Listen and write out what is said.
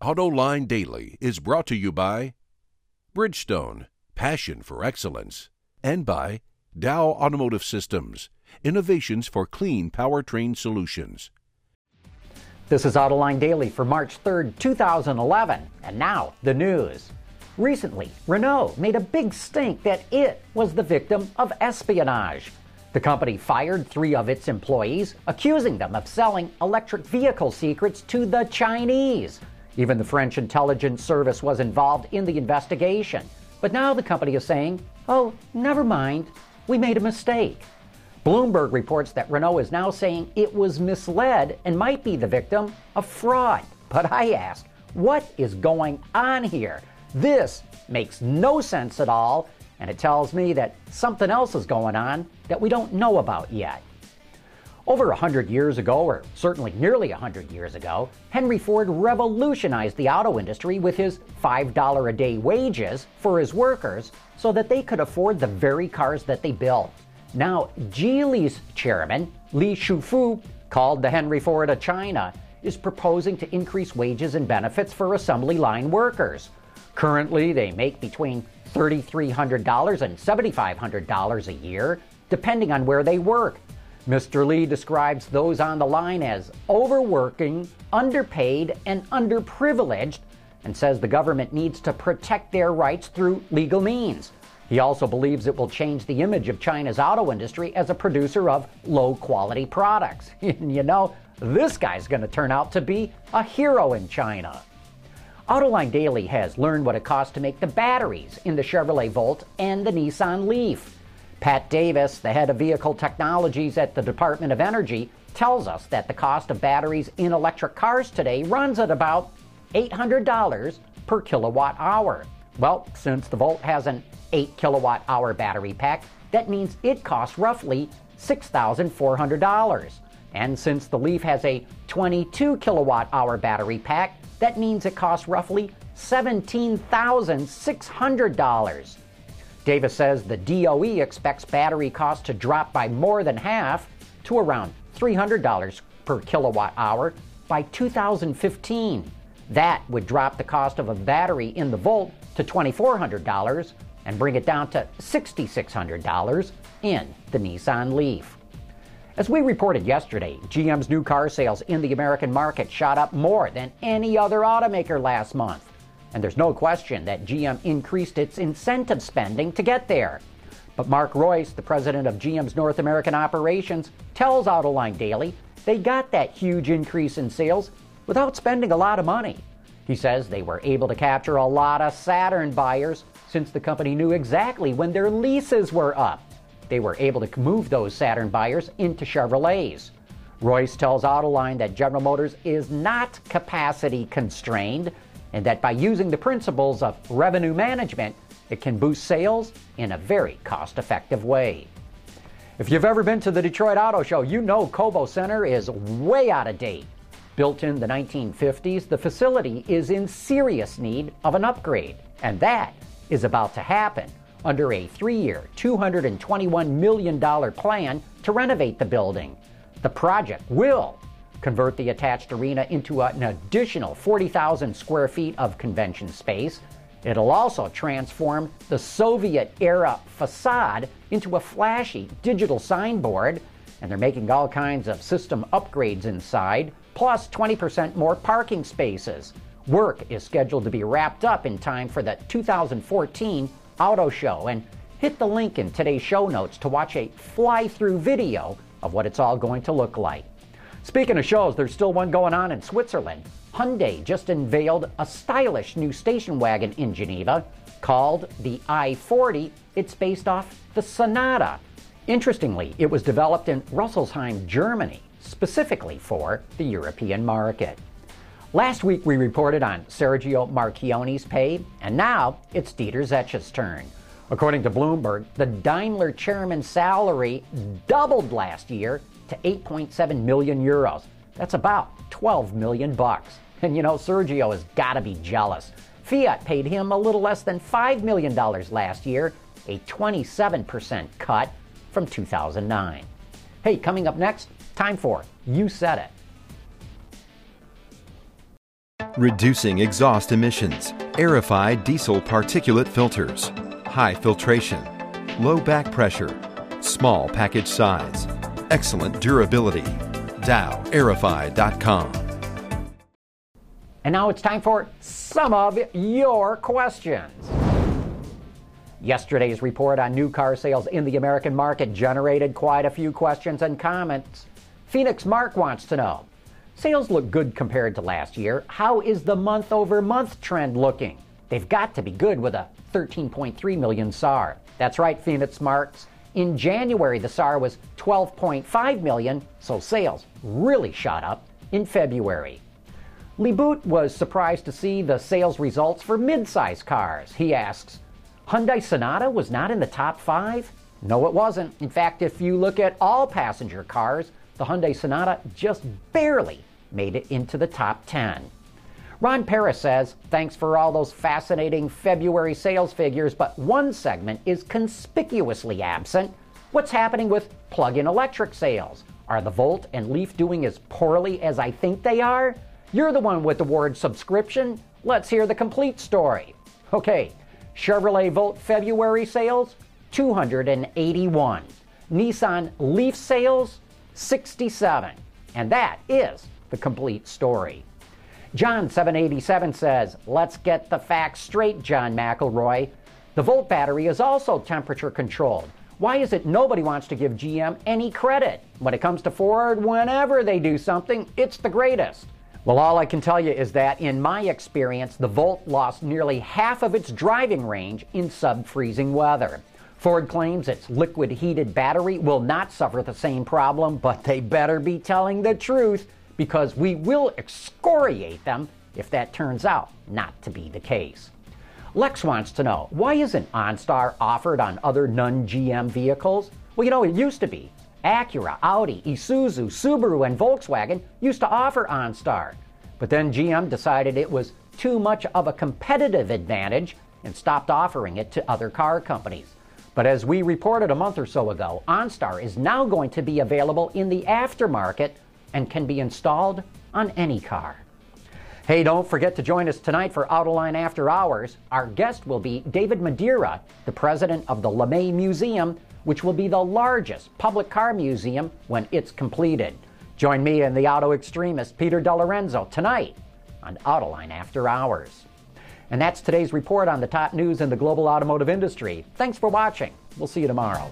Autoline Daily is brought to you by Bridgestone, passion for excellence, and by Dow Automotive Systems, innovations for clean powertrain solutions. This is Autoline Daily for March 3rd, 2011. And now, the news. Recently, Renault made a big stink that it was the victim of espionage. The company fired three of its employees, accusing them of selling electric vehicle secrets to the Chinese. Even the French intelligence service was involved in the investigation. But now the company is saying, oh, never mind, we made a mistake. Bloomberg reports that Renault is now saying it was misled and might be the victim of fraud. But I ask, what is going on here? This makes no sense at all and it tells me that something else is going on that we don't know about yet. Over a hundred years ago, or certainly nearly a hundred years ago, Henry Ford revolutionized the auto industry with his $5 a day wages for his workers so that they could afford the very cars that they built. Now, Geely's chairman, Li Shufu, called the Henry Ford of China, is proposing to increase wages and benefits for assembly line workers. Currently, they make between $3,300 and $7,500 a year, depending on where they work. Mr. Li describes those on the line as overworking, underpaid, and underprivileged, and says the government needs to protect their rights through legal means. He also believes it will change the image of China's auto industry as a producer of low quality products. you know, this guy's going to turn out to be a hero in China. Autoline Daily has learned what it costs to make the batteries in the Chevrolet Volt and the Nissan Leaf. Pat Davis, the head of vehicle technologies at the Department of Energy, tells us that the cost of batteries in electric cars today runs at about $800 per kilowatt hour. Well, since the Volt has an 8 kilowatt hour battery pack, that means it costs roughly $6,400. And since the Leaf has a 22 kilowatt hour battery pack, that means it costs roughly $17,600. Davis says the DOE expects battery costs to drop by more than half to around $300 per kilowatt hour by 2015. That would drop the cost of a battery in the Volt to $2,400 and bring it down to $6,600 in the Nissan Leaf. As we reported yesterday, GM's new car sales in the American market shot up more than any other automaker last month. And there's no question that GM increased its incentive spending to get there. But Mark Reuss, the president of GM's North American operations, tells Autoline Daily they got that huge increase in sales without spending a lot of money. He says they were able to capture a lot of Saturn buyers since the company knew exactly when their leases were up they were able to move those Saturn buyers into Chevrolets. Royce tells Autoline that General Motors is not capacity constrained and that by using the principles of revenue management, it can boost sales in a very cost effective way. If you've ever been to the Detroit Auto Show, you know Cobo Center is way out of date. Built in the 1950s, the facility is in serious need of an upgrade, and that is about to happen under a three year, $221 million plan to renovate the building. The project will convert the attached arena into an additional 40,000 square feet of convention space. It'll also transform the Soviet era facade into a flashy digital signboard, and they're making all kinds of system upgrades inside, plus 20% more parking spaces. Work is scheduled to be wrapped up in time for the 2014 Auto Show and hit the link in today's show notes to watch a fly through video of what it's all going to look like. Speaking of shows, there's still one going on in Switzerland. Hyundai just unveiled a stylish new station wagon in Geneva called the i40. It's based off the Sonata. Interestingly, it was developed in Rüsselsheim, Germany, specifically for the European market. Last week we reported on Sergio Marchionne's pay, and now it's Dieter Zetsche's turn. According to Bloomberg, the Daimler chairman's salary doubled last year to 8.7 million euros. That's about 12 million bucks. And you know, Sergio has got to be jealous. Fiat paid him a little less than $5 million last year, a 27% cut from 2009. Hey, coming up next, time for You Said It. reducing exhaust emissions, Aerify diesel particulate filters, high filtration, low back pressure, small package size, excellent durability. DowAerify.com. And now it's time for some of your questions. Yesterday's report on new car sales in the American market generated quite a few questions and comments. Phoenix Mark wants to know Sales look good compared to last year. How is the month over month trend looking? They've got to be good with a 13.3 million SAR. That's right, Phoenix Marks. In January, the SAR was 12.5 million, so sales really shot up in February. Boot was surprised to see the sales results for midsize cars. He asks, Hyundai Sonata was not in the top five? No, it wasn't. In fact, if you look at all passenger cars, the Hyundai Sonata just barely made it into the top 10. Ron Paris says, Thanks for all those fascinating February sales figures, but one segment is conspicuously absent. What's happening with plug in electric sales? Are the Volt and Leaf doing as poorly as I think they are? You're the one with the Ward's subscription. Let's hear the complete story. Okay, Chevrolet Volt February sales 281. Nissan Leaf sales 67. And that is the complete story. John 787 says, Let's get the facts straight, John McElroy. The Volt battery is also temperature controlled. Why is it nobody wants to give GM any credit? When it comes to Ford, whenever they do something, it's the greatest. Well, all I can tell you is that in my experience, the Volt lost nearly half of its driving range in sub freezing weather. Ford claims its liquid heated battery will not suffer the same problem, but they better be telling the truth because we will excoriate them if that turns out not to be the case. Lex wants to know why isn't OnStar offered on other non GM vehicles? Well, you know, it used to be. Acura, Audi, Isuzu, Subaru, and Volkswagen used to offer OnStar. But then GM decided it was too much of a competitive advantage and stopped offering it to other car companies. But as we reported a month or so ago, OnStar is now going to be available in the aftermarket and can be installed on any car. Hey, don't forget to join us tonight for Autoline After Hours. Our guest will be David Madeira, the president of the LeMay Museum, which will be the largest public car museum when it's completed. Join me and the auto extremist Peter DeLorenzo tonight on Autoline After Hours. And that's today's report on the top news in the global automotive industry. Thanks for watching. We'll see you tomorrow.